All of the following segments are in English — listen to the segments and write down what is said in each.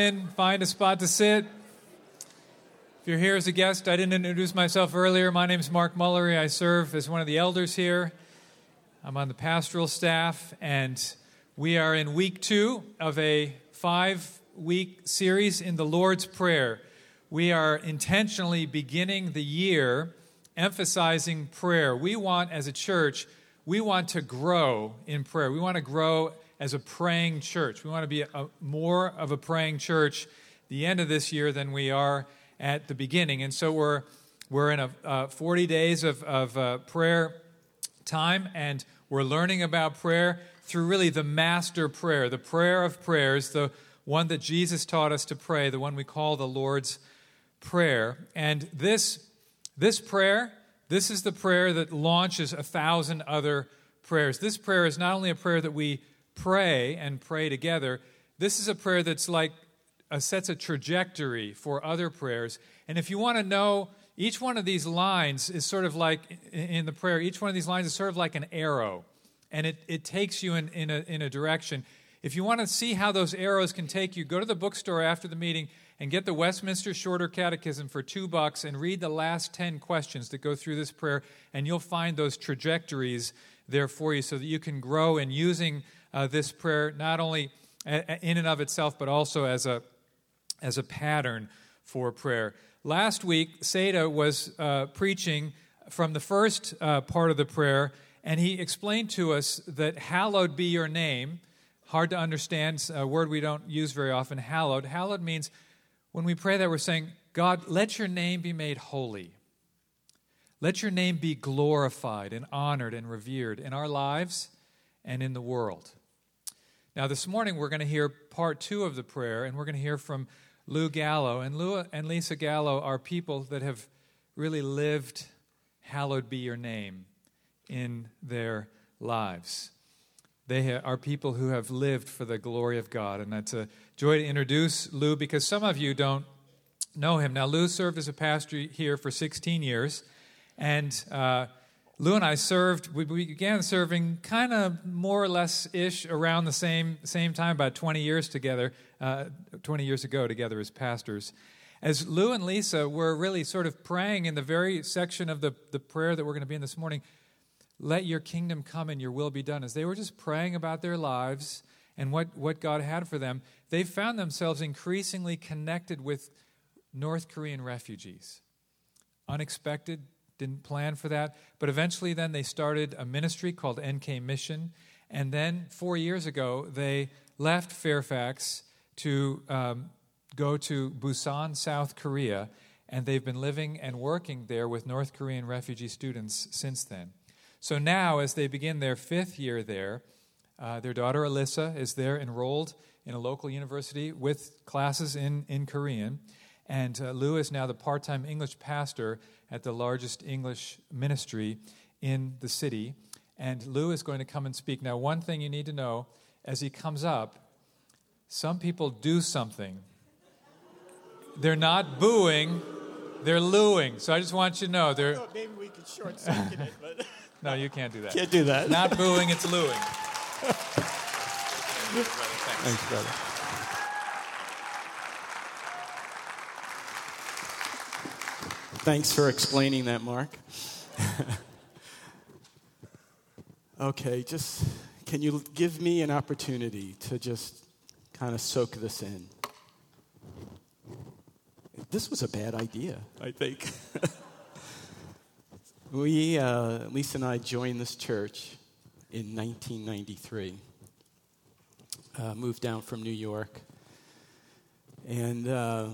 in, find a spot to sit. If you're here as a guest, I didn't introduce myself earlier. My name is Mark Mullery. I serve as one of the elders here. I'm on the pastoral staff, and we are in week two of a five week series in the Lord's Prayer. We are intentionally beginning the year emphasizing prayer. We want, as a church, we want to grow in prayer. We want to grow as a praying church. We want to be a, more of a praying church the end of this year than we are at the beginning. And so we're, we're in a uh, 40 days of, of uh, prayer time, and we're learning about prayer through really the master prayer, the prayer of prayers, the one that Jesus taught us to pray, the one we call the Lord's Prayer. And this, this prayer, this is the prayer that launches a thousand other prayers. This prayer is not only a prayer that we pray and pray together, this is a prayer that's like sets a trajectory for other prayers. And if you want to know, each one of these lines is sort of like in the prayer, each one of these lines is sort of like an arrow, and it, it takes you in, in, a, in a direction. If you want to see how those arrows can take you, go to the bookstore after the meeting and get the Westminster Shorter Catechism for two bucks and read the last 10 questions that go through this prayer, and you'll find those trajectories there for you so that you can grow in using uh, this prayer not only in and of itself, but also as a, as a pattern for prayer. Last week, Seda was uh, preaching from the first uh, part of the prayer, and he explained to us that hallowed be your name. Hard to understand, a word we don't use very often, hallowed. Hallowed means when we pray that, we're saying, God, let your name be made holy. Let your name be glorified and honored and revered in our lives and in the world. Now, this morning we're going to hear part two of the prayer, and we're going to hear from Lou Gallo. And Lou and Lisa Gallo are people that have really lived, hallowed be your name, in their lives. They are people who have lived for the glory of God. And it's a joy to introduce Lou because some of you don't know him. Now, Lou served as a pastor here for 16 years. And uh, Lou and I served, we began serving kind of more or less ish around the same, same time, about 20 years together, uh, 20 years ago together as pastors. As Lou and Lisa were really sort of praying in the very section of the, the prayer that we're going to be in this morning, let your kingdom come and your will be done. As they were just praying about their lives and what, what God had for them, they found themselves increasingly connected with North Korean refugees. Unexpected, didn't plan for that. But eventually, then they started a ministry called NK Mission. And then four years ago, they left Fairfax to um, go to Busan, South Korea. And they've been living and working there with North Korean refugee students since then. So now, as they begin their fifth year there, uh, their daughter Alyssa is there enrolled in a local university with classes in, in Korean. And uh, Lou is now the part time English pastor at the largest English ministry in the city. And Lou is going to come and speak. Now, one thing you need to know as he comes up, some people do something. They're not booing, they're looing. So I just want you to know they're. maybe we could short circuit it, but. no, you can't do that. Can't do that. Not booing, it's looing. Thanks, brother. Thanks for explaining that, Mark. okay, just can you give me an opportunity to just kind of soak this in? This was a bad idea, I think. we, uh, Lisa and I joined this church in 1993. Uh, moved down from New York. And uh,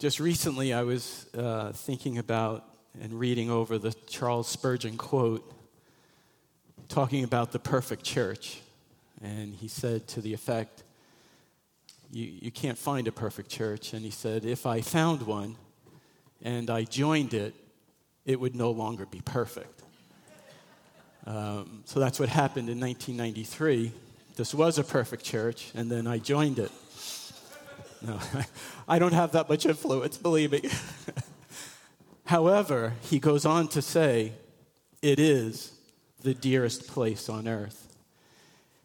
just recently, I was uh, thinking about and reading over the Charles Spurgeon quote talking about the perfect church. And he said to the effect, you, you can't find a perfect church. And he said, If I found one and I joined it, it would no longer be perfect. Um, so that's what happened in 1993. This was a perfect church, and then I joined it. No, I don't have that much influence, believe me. However, he goes on to say, it is the dearest place on earth.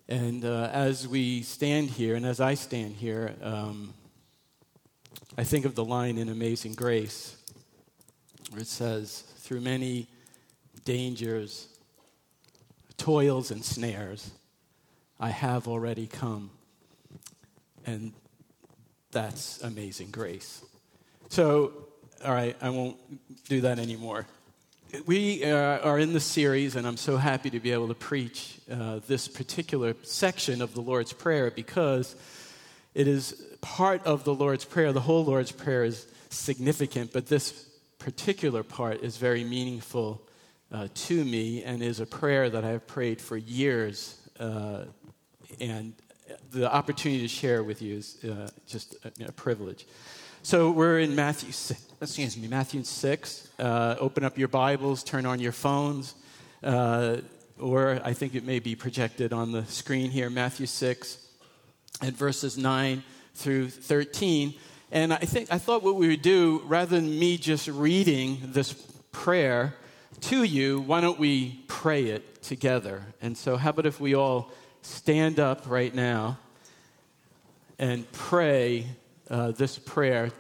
And uh, as we stand here, and as I stand here, um, I think of the line in Amazing Grace where it says, Through many dangers, toils, and snares, I have already come. And that's amazing grace. So, all right, I won't do that anymore we uh, are in the series, and I'm so happy to be able to preach uh, this particular section of the Lord's Prayer because it is part of the Lord's Prayer. The whole Lord's Prayer is significant, but this particular part is very meaningful uh, to me and is a prayer that I have prayed for years. Uh, and the opportunity to share with you is uh, just a, a privilege. So we're in Matthew, excuse me, Matthew 6. Uh, open up your Bibles, turn on your phones, uh, or I think it may be projected on the screen here, Matthew 6, and verses 9 through 13. And I think I thought what we would do, rather than me just reading this prayer to you, why don't we pray it together? And so, how about if we all stand up right now and pray uh, this prayer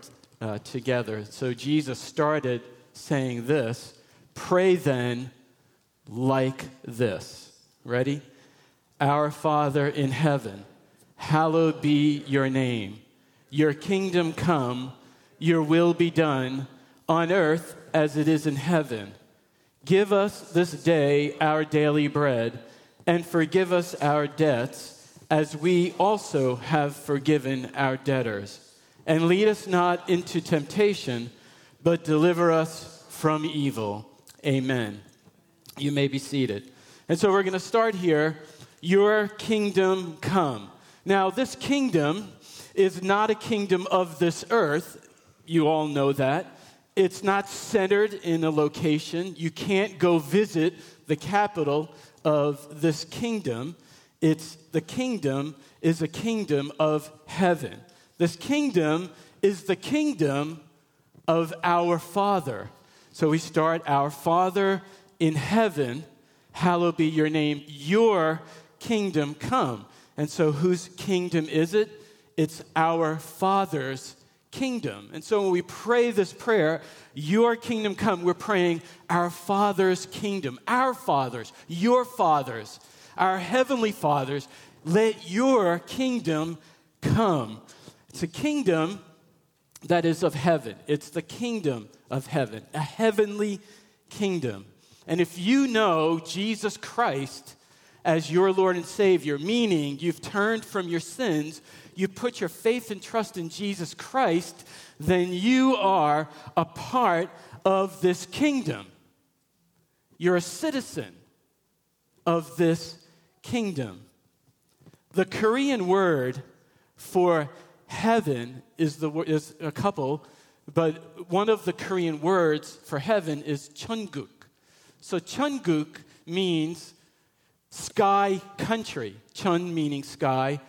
uh, together. So Jesus started saying this Pray then like this. Ready? Our Father in heaven, hallowed be your name. Your kingdom come, your will be done on earth as it is in heaven. Give us this day our daily bread, and forgive us our debts as we also have forgiven our debtors and lead us not into temptation, but deliver us from evil. Amen. You may be seated. And so we're going to start here. Your kingdom come. Now, this kingdom is not a kingdom of this earth. You all know that. It's not centered in a location. You can't go visit the capital of this kingdom. It's the kingdom is a kingdom of heaven. This kingdom is the kingdom of our Father. So we start, Our Father in heaven, hallowed be your name, your kingdom come. And so, whose kingdom is it? It's our Father's kingdom. And so, when we pray this prayer, Your kingdom come, we're praying our Father's kingdom. Our fathers, your fathers, our heavenly fathers, let your kingdom come. It's a kingdom that is of heaven. It's the kingdom of heaven, a heavenly kingdom. And if you know Jesus Christ as your Lord and Savior, meaning you've turned from your sins, you put your faith and trust in Jesus Christ, then you are a part of this kingdom. You're a citizen of this kingdom. The Korean word for heaven is, the, is a couple, but one of the Korean words for heaven is chunguk. So chunguk means sky country. Chun meaning sky,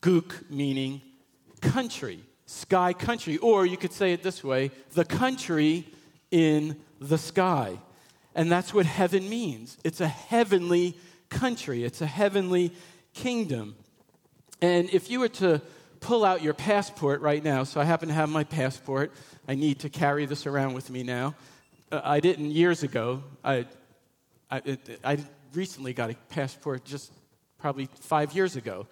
guk meaning country, sky country. Or you could say it this way the country in the sky. And that's what heaven means. It's a heavenly country, it's a heavenly kingdom. And if you were to pull out your passport right now. So I happen to have my passport. I need to carry this around with me now. Uh, I didn't years ago. I, I, I recently got a passport just probably five years ago.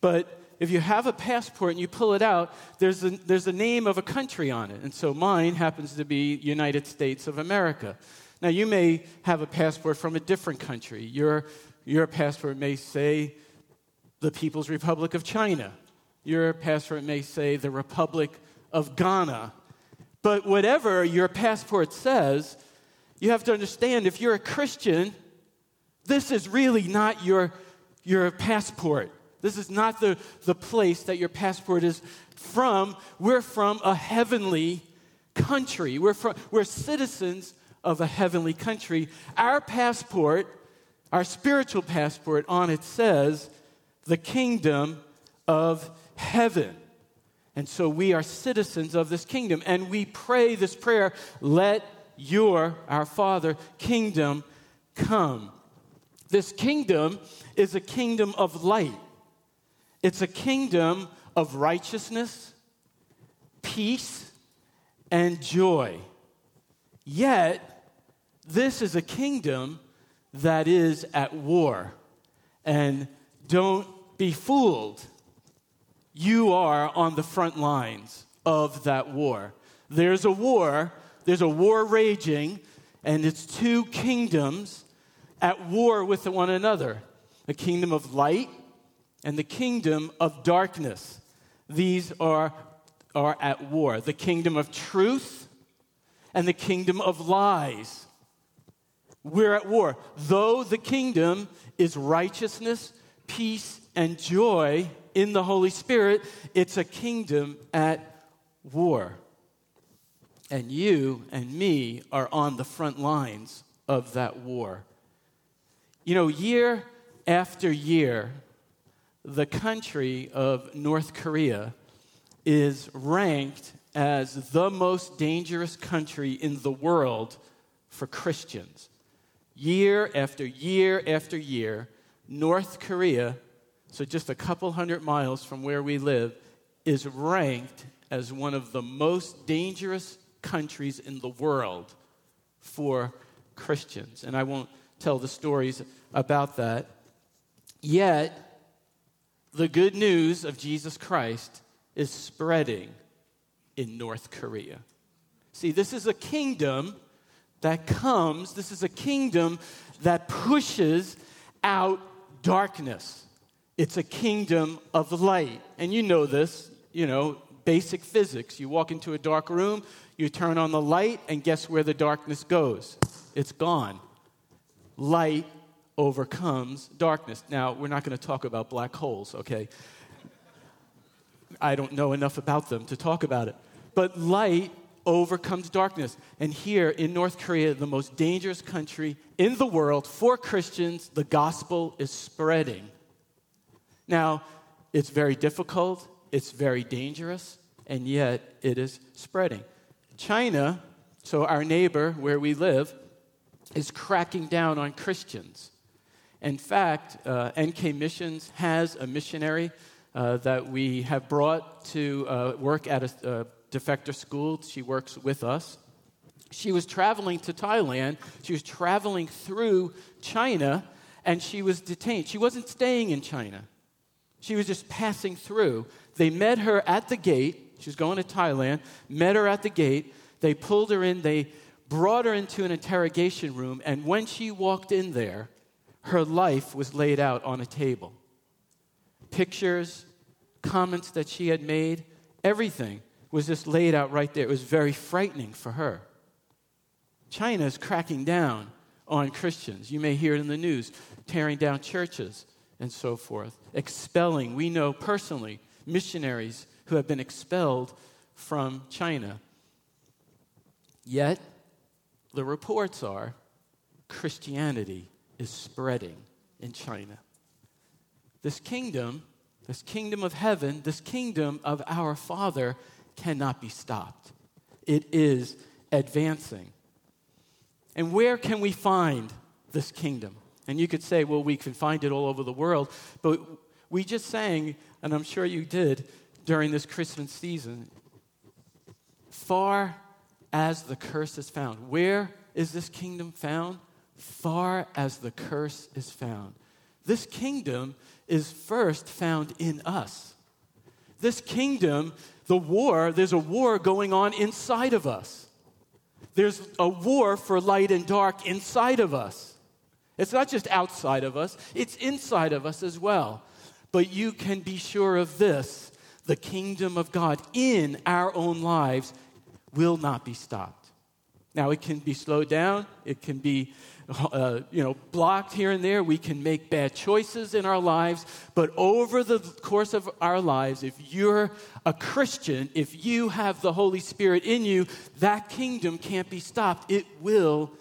But if you have a passport and you pull it out, there's a, there's a name of a country on it. And so mine happens to be United States of America. Now, you may have a passport from a different country. Your, your passport may say the People's Republic of China your passport may say the Republic of Ghana. But whatever your passport says, you have to understand if you're a Christian, this is really not your, your passport. This is not the, the place that your passport is from. We're from a heavenly country. We're, from, we're citizens of a heavenly country. Our passport, our spiritual passport, on it says the kingdom of heaven. And so we are citizens of this kingdom. And we pray this prayer let your, our Father, kingdom come. This kingdom is a kingdom of light. It's a kingdom of righteousness, peace, and joy. Yet, this is a kingdom that is at war. And don't be fooled. You are on the front lines of that war. There's a war, there's a war raging, and it's two kingdoms at war with one another the kingdom of light and the kingdom of darkness. These are, are at war. The kingdom of truth and the kingdom of lies. We're at war. Though the kingdom is righteousness, peace, and joy in the Holy Spirit, it's a kingdom at war. And you and me are on the front lines of that war. You know, year after year, the country of North Korea is ranked as the most dangerous country in the world for Christians. Year after year after year, North Korea, so just a couple hundred miles from where we live, is ranked as one of the most dangerous countries in the world for Christians. And I won't tell the stories about that. Yet, the good news of Jesus Christ is spreading in North Korea. See, this is a kingdom that comes, this is a kingdom that pushes out darkness. It's a kingdom of light. And you know this, you know, basic physics. You walk into a dark room, you turn on the light, and guess where the darkness goes? It's gone light overcomes darkness. Now, we're not going to talk about black holes, okay? I don't know enough about them to talk about it. But light overcomes darkness. And here in North Korea, the most dangerous country in the world for Christians, the gospel is spreading. Now, it's very difficult, it's very dangerous, and yet it is spreading. China, so our neighbor where we live, is cracking down on Christians. In fact, uh, NK Missions has a missionary uh, that we have brought to uh, work at a, a defector school. She works with us. She was traveling to Thailand. She was traveling through China, and she was detained. She wasn't staying in China, she was just passing through. They met her at the gate. She was going to Thailand, met her at the gate. They pulled her in. They brought her into an interrogation room, and when she walked in there, her life was laid out on a table. Pictures, comments that she had made, everything was just laid out right there. It was very frightening for her. China is cracking down on Christians. You may hear it in the news, tearing down churches and so forth, expelling, we know personally, missionaries who have been expelled from China. Yet, the reports are Christianity is spreading in China. This kingdom, this kingdom of heaven, this kingdom of our Father cannot be stopped. It is advancing. And where can we find this kingdom? And you could say, well, we can find it all over the world, but we just sang, and I'm sure you did during this Christmas season, far as the curse is found. Where is this kingdom found? Far as the curse is found. This kingdom is first found in us. This kingdom, the war, there's a war going on inside of us. There's a war for light and dark inside of us. It's not just outside of us, it's inside of us as well. But you can be sure of this the kingdom of God in our own lives will not be stopped. Now, it can be slowed down, it can be uh, you know, blocked here and there. We can make bad choices in our lives. But over the course of our lives, if you're a Christian, if you have the Holy Spirit in you, that kingdom can't be stopped. It will,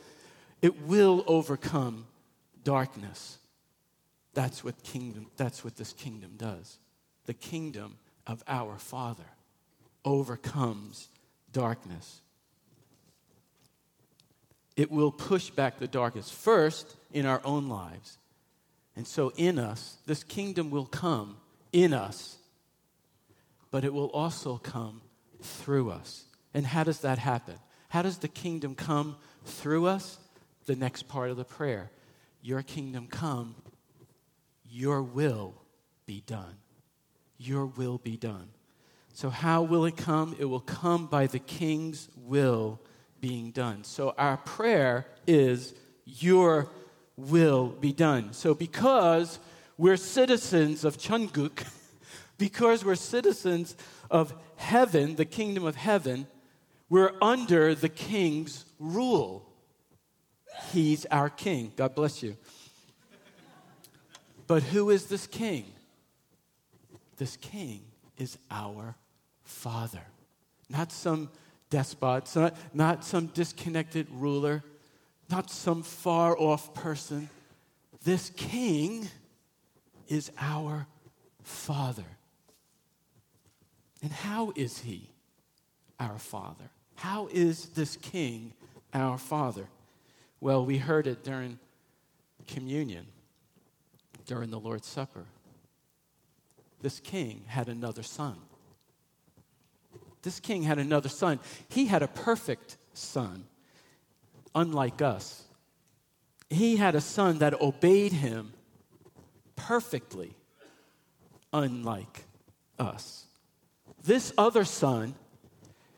it will overcome darkness. That's what kingdom, that's what this kingdom does. The kingdom of our Father overcomes darkness. It will push back the darkness first in our own lives, And so, in us, this kingdom will come in us, but it will also come through us. And how does that happen? How does the kingdom come through us? The next part of the prayer Your kingdom come, your will be done. Your will be done. So, how will it come? It will come by the king's will being done. So, our prayer is, Your will be done. So, because we're citizens of Chunguk, because we're citizens of heaven, the kingdom of heaven, we're under the king's rule. He's our king. God bless you. But who is this king? This king is our father, not some despot, not, not some disconnected ruler, not some far off person. This king is our father. And how is he our father? How is this king our father? Well, we heard it during communion, during the Lord's Supper. This king had another son. This king had another son. He had a perfect son, unlike us. He had a son that obeyed him perfectly, unlike us. This other son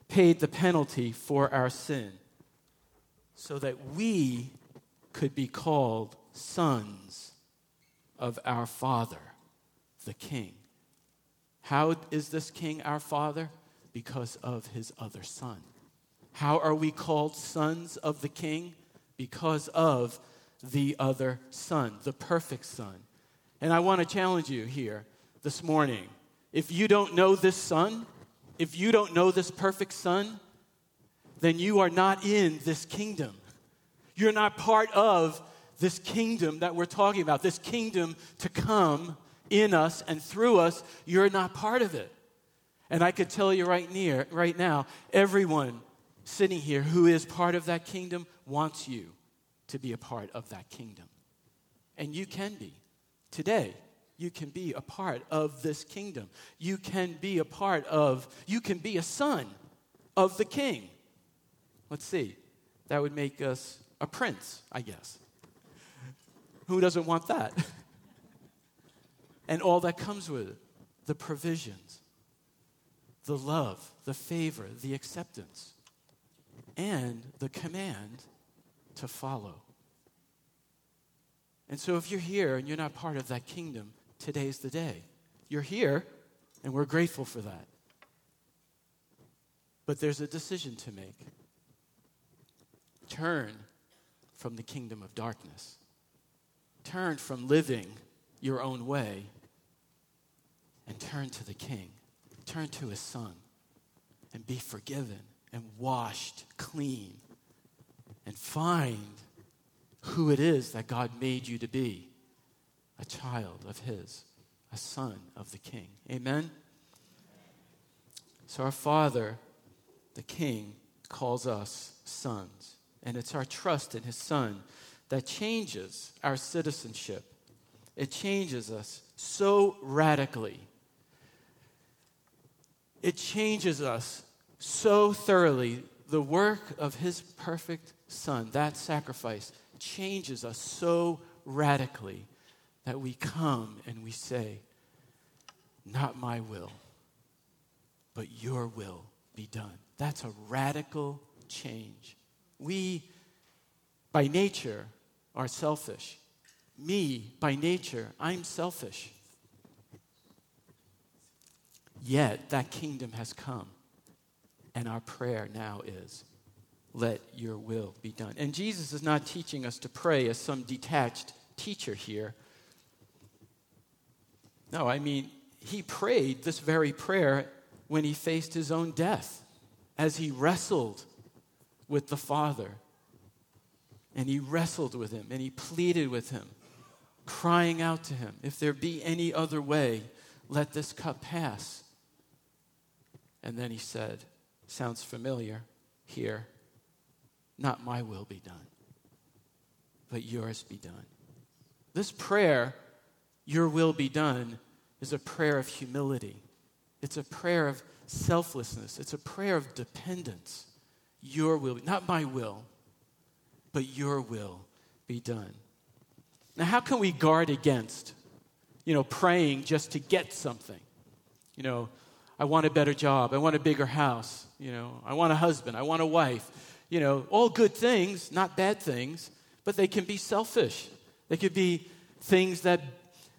paid the penalty for our sin so that we could be called sons of our Father, the King. How is this King our Father? Because of his other son. How are we called sons of the King? Because of the other Son, the perfect Son. And I want to challenge you here this morning. If you don't know this Son, if you don't know this perfect Son, then you are not in this kingdom. You're not part of this kingdom that we're talking about, this kingdom to come in us and through us. You're not part of it. And I could tell you right near right now, everyone sitting here who is part of that kingdom wants you to be a part of that kingdom. And you can be. Today, you can be a part of this kingdom. You can be a part of, you can be a son of the king. Let's see. That would make us a prince, I guess. Who doesn't want that? and all that comes with it the provisions, the love, the favor, the acceptance, and the command to follow. And so, if you're here and you're not part of that kingdom, today's the day. You're here, and we're grateful for that. But there's a decision to make. Turn from the kingdom of darkness, turn from living your own way, and turn to the King. Turn to his Son, and be forgiven and washed clean, and find who it is that God made you to be a child of His, a son of the King. Amen? So, our Father, the King, calls us sons. And it's our trust in His Son that changes our citizenship. It changes us so radically. It changes us so thoroughly. The work of His perfect Son, that sacrifice, changes us so radically that we come and we say, Not my will, but your will be done. That's a radical change. We, by nature, are selfish. Me, by nature, I'm selfish. Yet that kingdom has come. And our prayer now is, let your will be done. And Jesus is not teaching us to pray as some detached teacher here. No, I mean, he prayed this very prayer when he faced his own death, as he wrestled with the Father. And he wrestled with him and he pleaded with him, crying out to him, If there be any other way, let this cup pass. And then he said, Sounds familiar here. Not my will be done, but yours be done. This prayer Your will be done is a prayer of humility. It's a prayer of selflessness. It's a prayer of dependence. Your will, not my will, but your will be done. Now, how can we guard against, you know, praying just to get something? You know, I want a better job. I want a bigger house. You know, I want a husband. I want a wife. You know, all good things, not bad things, but they can be selfish. They could be things that,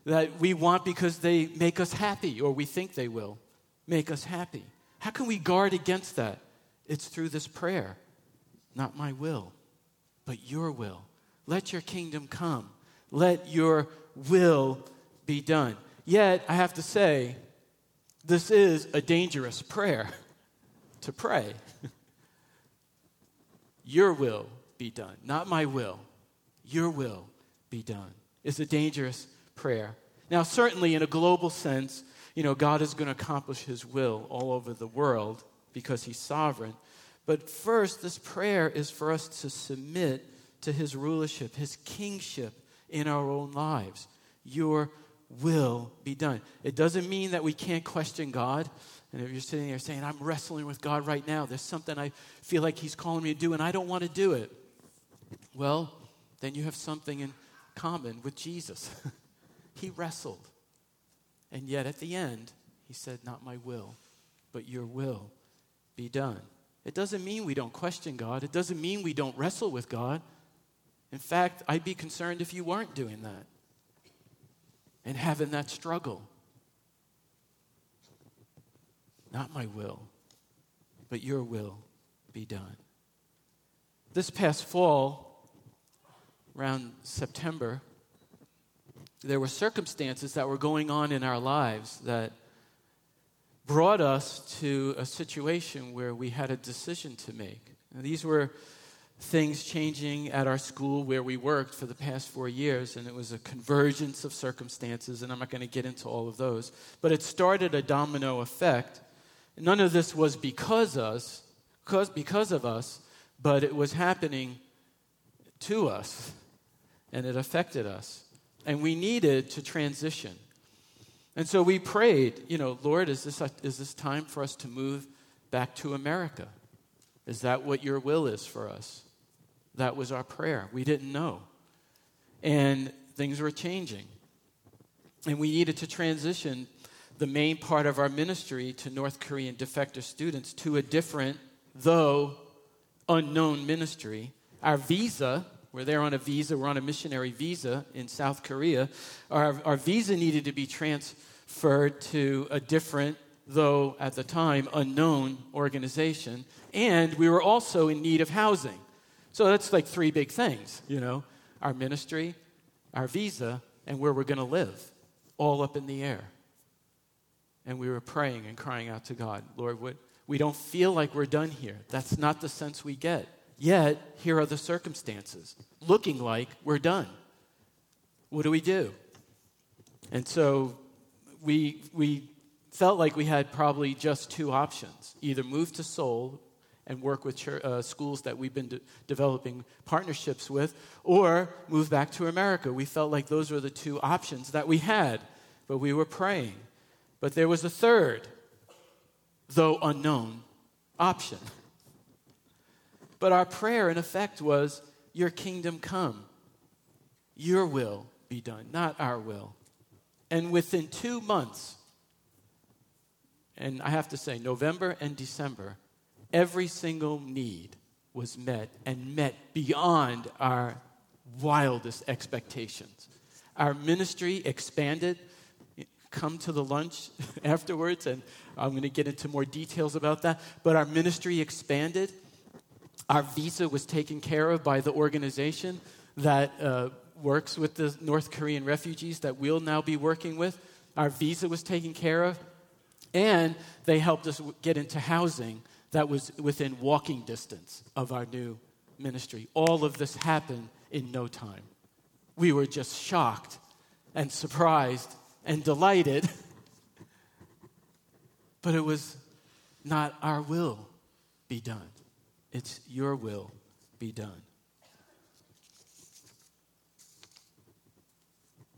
that we want because they make us happy or we think they will make us happy. How can we guard against that? It's through this prayer. Not my will, but your will. Let your kingdom come. Let your will be done. Yet, I have to say, this is a dangerous prayer to pray. your will be done, not my will. Your will be done. It's a dangerous prayer. Now, certainly in a global sense, you know, God is going to accomplish his will all over the world because he's sovereign. But first, this prayer is for us to submit to his rulership, his kingship in our own lives. Your will be done. It doesn't mean that we can't question God. And if you're sitting there saying, I'm wrestling with God right now, there's something I feel like He's calling me to do, and I don't want to do it. Well, then you have something in common with Jesus. he wrestled. And yet at the end, he said, Not my will, but your will be done. It doesn't mean we don't question God. It doesn't mean we don't wrestle with God. In fact, I'd be concerned if you weren't doing that and having that struggle. Not my will, but your will be done. This past fall, around September, there were circumstances that were going on in our lives that brought us to a situation where we had a decision to make. And these were things changing at our school where we worked for the past four years, and it was a convergence of circumstances, and I'm not going to get into all of those. But it started a domino effect. None of this was because us, because, because of us, but it was happening to us, and it affected us and we needed to transition. And so we prayed, you know, Lord, is this, is this time for us to move back to America? Is that what your will is for us? That was our prayer. We didn't know. And things were changing. And we needed to transition the main part of our ministry to North Korean defector students to a different, though unknown ministry. Our visa we're there on a visa, we're on a missionary visa in South Korea. Our, our visa needed to be transferred to a different, though at the time unknown, organization. And we were also in need of housing. So that's like three big things, you know our ministry, our visa, and where we're going to live, all up in the air. And we were praying and crying out to God, Lord, what, we don't feel like we're done here. That's not the sense we get. Yet, here are the circumstances, looking like we're done. What do we do? And so we, we felt like we had probably just two options either move to Seoul and work with church, uh, schools that we've been de- developing partnerships with, or move back to America. We felt like those were the two options that we had, but we were praying. But there was a third, though unknown, option. But our prayer, in effect, was, Your kingdom come. Your will be done, not our will. And within two months, and I have to say, November and December, every single need was met and met beyond our wildest expectations. Our ministry expanded. Come to the lunch afterwards, and I'm going to get into more details about that. But our ministry expanded. Our visa was taken care of by the organization that uh, works with the North Korean refugees that we'll now be working with. Our visa was taken care of. And they helped us get into housing that was within walking distance of our new ministry. All of this happened in no time. We were just shocked and surprised and delighted. but it was not our will be done. It's your will be done.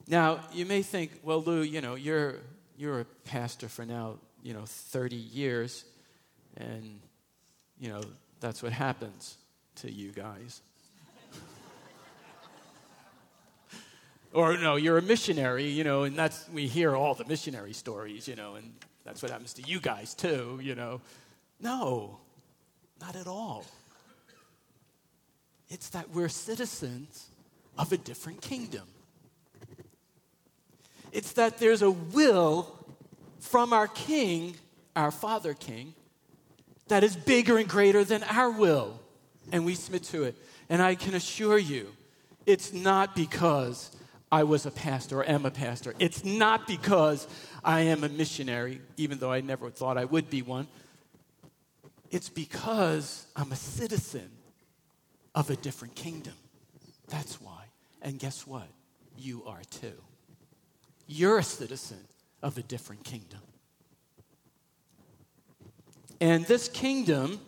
Now, you may think, well, Lou, you know, you're, you're a pastor for now, you know, 30 years, and, you know, that's what happens to you guys. or, no, you're a missionary, you know, and that's, we hear all the missionary stories, you know, and that's what happens to you guys too, you know. No, not at all. It's that we're citizens of a different kingdom. It's that there's a will from our king, our father king, that is bigger and greater than our will. And we submit to it. And I can assure you, it's not because I was a pastor or am a pastor. It's not because I am a missionary, even though I never thought I would be one. It's because I'm a citizen of a different kingdom. That's why. And guess what? You are too. You're a citizen of a different kingdom. And this kingdom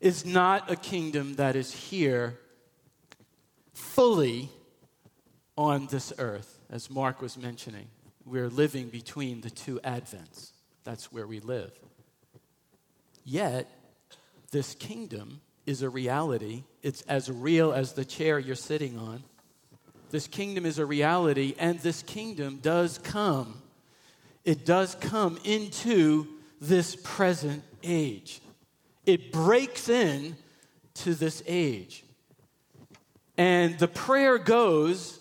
is not a kingdom that is here fully on this earth, as Mark was mentioning. We're living between the two advents. That's where we live. Yet, this kingdom is a reality. It's as real as the chair you're sitting on. This kingdom is a reality, and this kingdom does come. It does come into this present age. It breaks in to this age. And the prayer goes,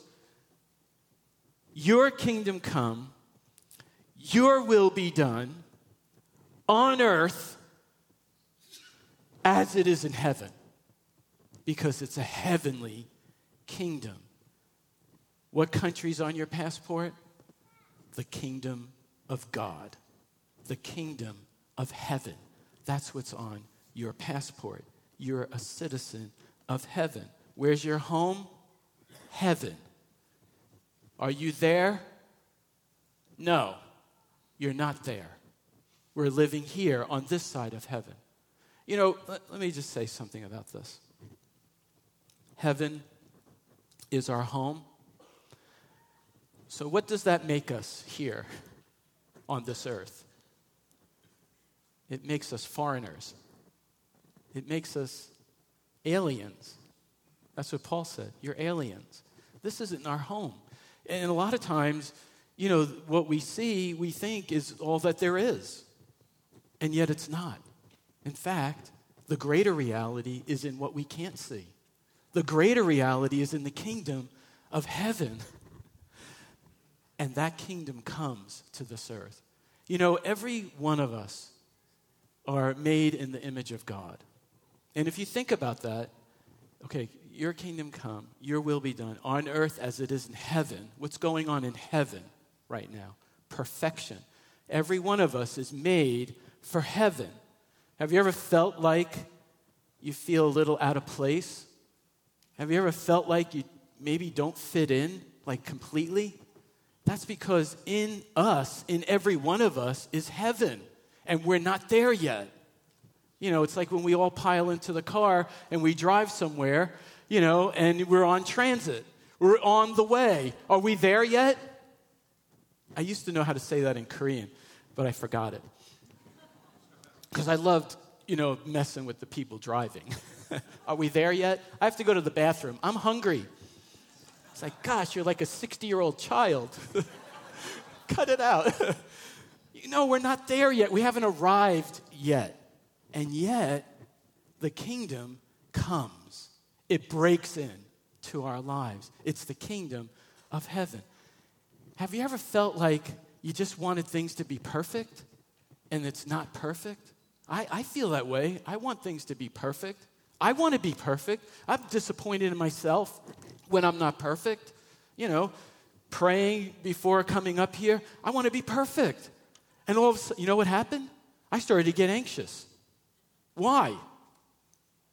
Your kingdom come, your will be done on earth as it is in heaven, because it's a heavenly kingdom. What country's on your passport? The kingdom of God, the kingdom of heaven. That's what's on your passport. You're a citizen of heaven. Where's your home? Heaven. Are you there? No, you're not there. We're living here on this side of heaven. You know, let, let me just say something about this. Heaven is our home. So, what does that make us here on this earth? It makes us foreigners, it makes us aliens. That's what Paul said. You're aliens. This isn't our home. And a lot of times, you know, what we see, we think is all that there is. And yet it's not. In fact, the greater reality is in what we can't see. The greater reality is in the kingdom of heaven. And that kingdom comes to this earth. You know, every one of us are made in the image of God. And if you think about that, okay, your kingdom come, your will be done on earth as it is in heaven. What's going on in heaven right now? Perfection. Every one of us is made for heaven. Have you ever felt like you feel a little out of place? Have you ever felt like you maybe don't fit in, like completely? That's because in us, in every one of us, is heaven, and we're not there yet. You know, it's like when we all pile into the car and we drive somewhere, you know, and we're on transit. We're on the way. Are we there yet? I used to know how to say that in Korean, but I forgot it because I loved, you know, messing with the people driving. Are we there yet? I have to go to the bathroom. I'm hungry. It's like, gosh, you're like a 60 year old child. Cut it out. know, we're not there yet. We haven't arrived yet. And yet, the kingdom comes, it breaks in to our lives. It's the kingdom of heaven. Have you ever felt like you just wanted things to be perfect and it's not perfect? I, I feel that way. I want things to be perfect. I want to be perfect. I'm disappointed in myself when I'm not perfect. You know, praying before coming up here, I want to be perfect. And all of a sudden, you know what happened? I started to get anxious. Why?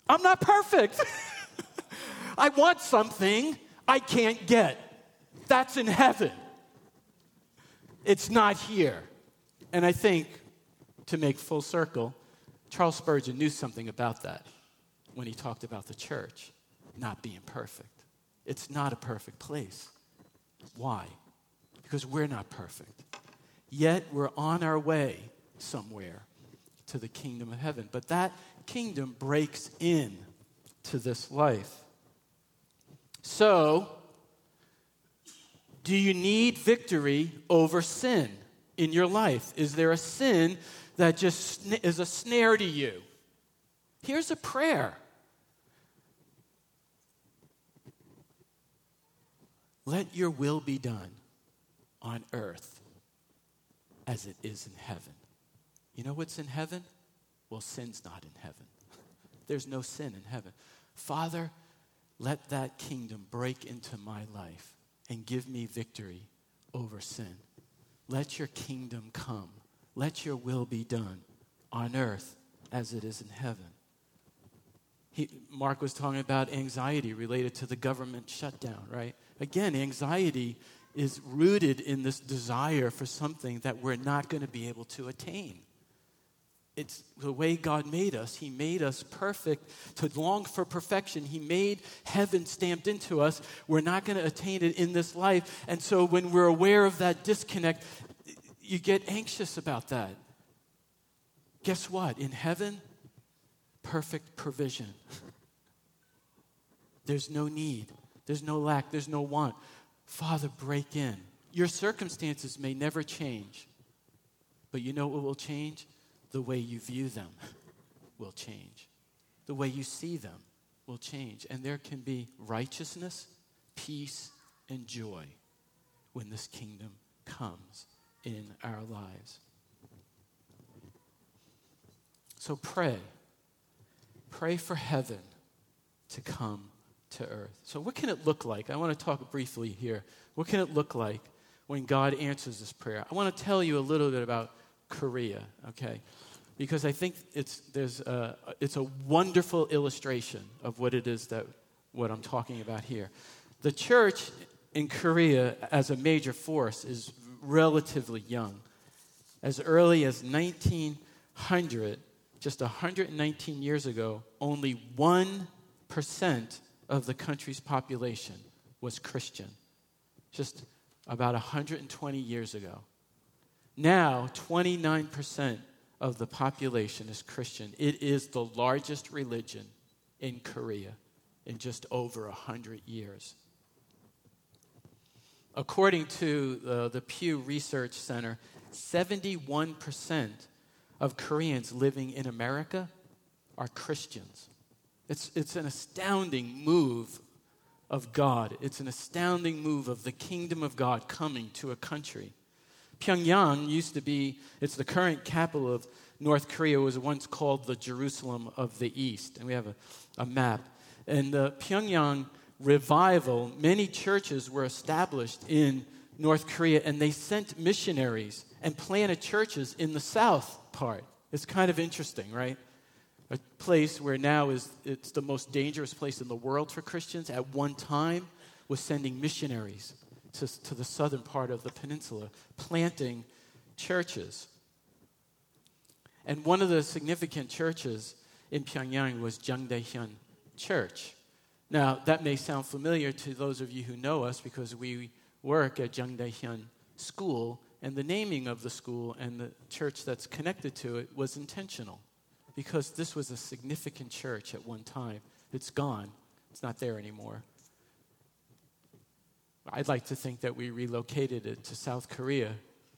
I'm not perfect. I want something I can't get. That's in heaven. It's not here. And I think, to make full circle, Charles Spurgeon knew something about that when he talked about the church not being perfect. It's not a perfect place. Why? Because we're not perfect. Yet we're on our way somewhere to the kingdom of heaven. But that kingdom breaks in to this life. So, do you need victory over sin in your life? Is there a sin that just is a snare to you? Here's a prayer. Let your will be done on earth as it is in heaven. You know what's in heaven? Well, sin's not in heaven. There's no sin in heaven. Father, let that kingdom break into my life and give me victory over sin. Let your kingdom come. Let your will be done on earth as it is in heaven. He, Mark was talking about anxiety related to the government shutdown, right? Again, anxiety is rooted in this desire for something that we're not going to be able to attain. It's the way God made us. He made us perfect to long for perfection. He made heaven stamped into us. We're not going to attain it in this life. And so when we're aware of that disconnect, you get anxious about that. Guess what? In heaven, perfect provision. There's no need, there's no lack, there's no want. Father, break in. Your circumstances may never change, but you know what will change? The way you view them will change. The way you see them will change. And there can be righteousness, peace, and joy when this kingdom comes in our lives. So pray. Pray for heaven to come to earth. So, what can it look like? I want to talk briefly here. What can it look like when God answers this prayer? I want to tell you a little bit about Korea, okay? Because I think it's, there's a, it's a wonderful illustration of what it is that what I'm talking about here. The church in Korea as a major force is relatively young. As early as 1900, just 119 years ago, only 1% of the country's population was Christian. Just about 120 years ago. Now, 29% of the population is Christian. It is the largest religion in Korea in just over 100 years. According to uh, the Pew Research Center, 71% of Koreans living in America are Christians. It's, it's an astounding move of God. It's an astounding move of the kingdom of God coming to a country. Pyongyang used to be, it's the current capital of North Korea, was once called the Jerusalem of the East. And we have a, a map. And the Pyongyang revival, many churches were established in North Korea, and they sent missionaries and planted churches in the south part. It's kind of interesting, right? A place where now is it's the most dangerous place in the world for Christians at one time was sending missionaries to, to the southern part of the peninsula, planting churches. And one of the significant churches in Pyongyang was Jangdaehyun Church. Now, that may sound familiar to those of you who know us because we work at Jangdaehyun School, and the naming of the school and the church that's connected to it was intentional because this was a significant church at one time. It's gone, it's not there anymore. I'd like to think that we relocated it to South Korea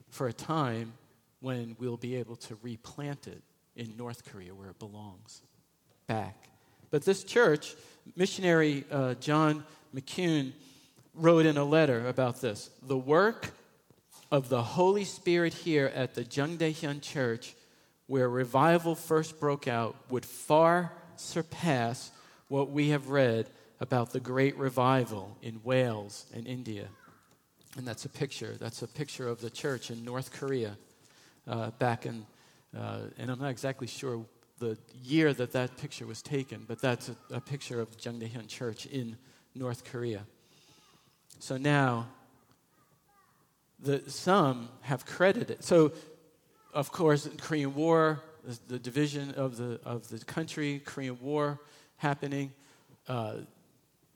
for a time when we'll be able to replant it in North Korea where it belongs back. But this church, missionary uh, John McCune wrote in a letter about this. The work of the Holy Spirit here at the Jangdaehyun Church, where revival first broke out, would far surpass what we have read about the great revival in Wales and India. And that's a picture. That's a picture of the church in North Korea uh, back in, uh, and I'm not exactly sure the year that that picture was taken, but that's a, a picture of Jangdaehyun Church in North Korea. So now, the, some have credited. So, of course, in Korean War, the, the division of the, of the country, Korean War happening, uh,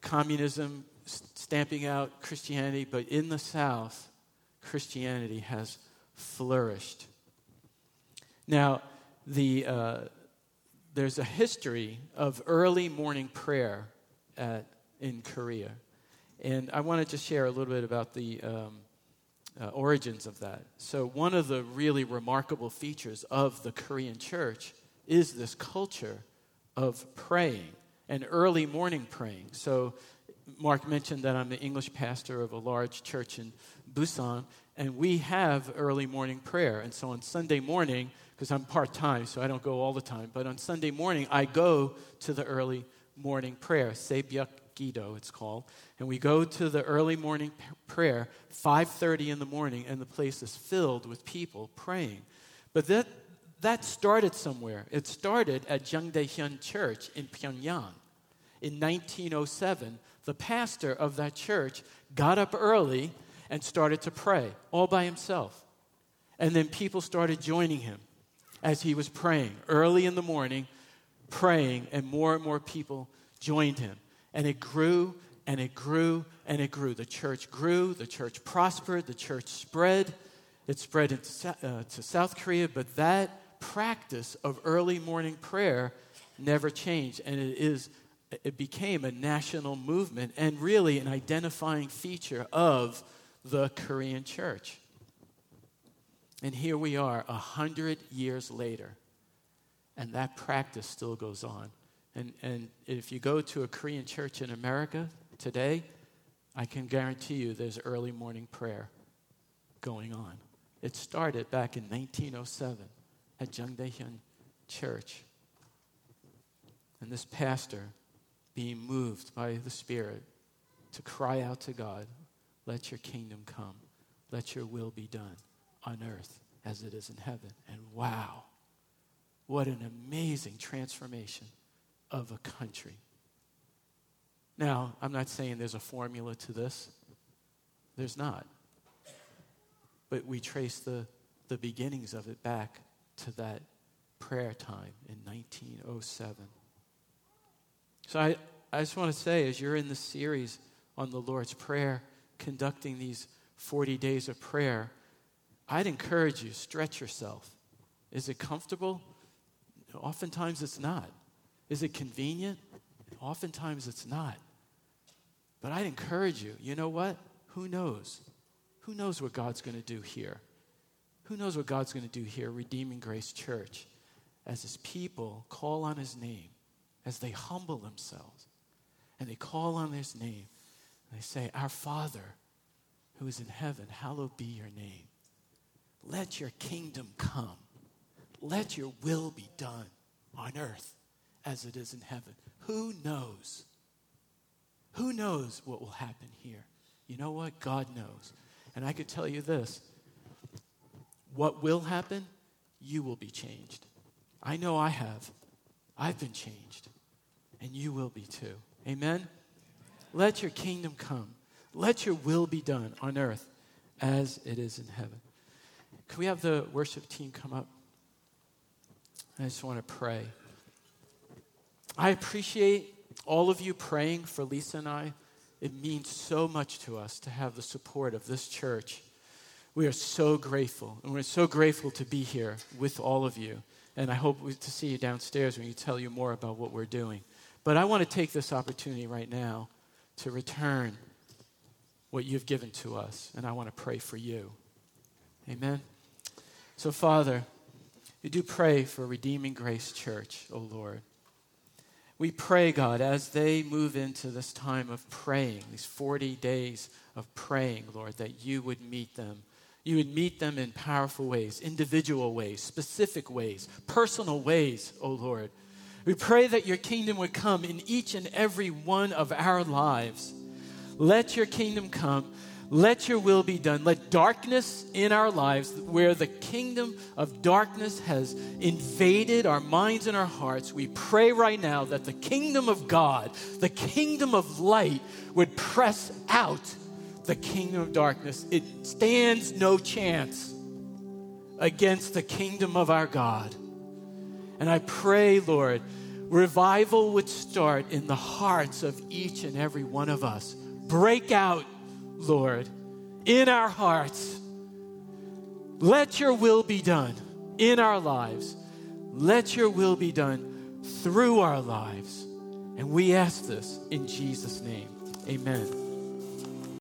communism stamping out Christianity, but in the South, Christianity has flourished. Now, the, uh, there's a history of early morning prayer at, in Korea. And I wanted to share a little bit about the um, uh, origins of that. So, one of the really remarkable features of the Korean church is this culture of praying and early morning praying. So, Mark mentioned that I'm the English pastor of a large church in Busan, and we have early morning prayer. And so on Sunday morning, because I'm part time, so I don't go all the time, but on Sunday morning, I go to the early morning prayer, Sebyak It's called. And we go to the early morning prayer, 5.30 in the morning, and the place is filled with people praying. But that, that started somewhere. It started at Jangdaehyun Church in Pyongyang. In 1907, the pastor of that church got up early and started to pray all by himself. And then people started joining him as he was praying early in the morning, praying, and more and more people joined him. And it grew and it grew and it grew. The church grew, the church prospered, the church spread. It spread into uh, to South Korea, but that practice of early morning prayer never changed, and it is it became a national movement and really an identifying feature of the Korean church. And here we are, a hundred years later, and that practice still goes on. And, and if you go to a Korean church in America today, I can guarantee you there's early morning prayer going on. It started back in 1907 at Jangdaehyun Church. And this pastor, being moved by the Spirit to cry out to God, let your kingdom come, let your will be done on earth as it is in heaven. And wow, what an amazing transformation of a country. Now, I'm not saying there's a formula to this, there's not. But we trace the, the beginnings of it back to that prayer time in 1907. So I, I just want to say, as you're in the series on the Lord's Prayer, conducting these 40 days of prayer, I'd encourage you, stretch yourself. Is it comfortable? Oftentimes it's not. Is it convenient? Oftentimes it's not. But I'd encourage you, you know what? Who knows? Who knows what God's going to do here? Who knows what God's going to do here, Redeeming Grace Church, as his people call on his name, as they humble themselves, and they call on his name, and they say, Our Father who is in heaven, hallowed be your name. Let your kingdom come. Let your will be done on earth as it is in heaven. Who knows? Who knows what will happen here? You know what? God knows. And I could tell you this what will happen? You will be changed. I know I have. I've been changed. And you will be too. Amen? Let your kingdom come. Let your will be done on earth as it is in heaven. Can we have the worship team come up? I just want to pray. I appreciate all of you praying for Lisa and I. It means so much to us to have the support of this church. We are so grateful, and we're so grateful to be here with all of you. And I hope to see you downstairs when we tell you more about what we're doing. But I want to take this opportunity right now to return what you've given to us, and I want to pray for you. Amen. So, Father, we do pray for Redeeming Grace Church, O oh Lord. We pray, God, as they move into this time of praying, these 40 days of praying, Lord, that you would meet them. You would meet them in powerful ways, individual ways, specific ways, personal ways, O Lord. We pray that your kingdom would come in each and every one of our lives. Let your kingdom come. Let your will be done. Let darkness in our lives, where the kingdom of darkness has invaded our minds and our hearts, we pray right now that the kingdom of God, the kingdom of light, would press out the kingdom of darkness. It stands no chance against the kingdom of our God. And I pray, Lord, revival would start in the hearts of each and every one of us break out, Lord, in our hearts. Let your will be done in our lives. Let your will be done through our lives. And we ask this in Jesus' name. Amen.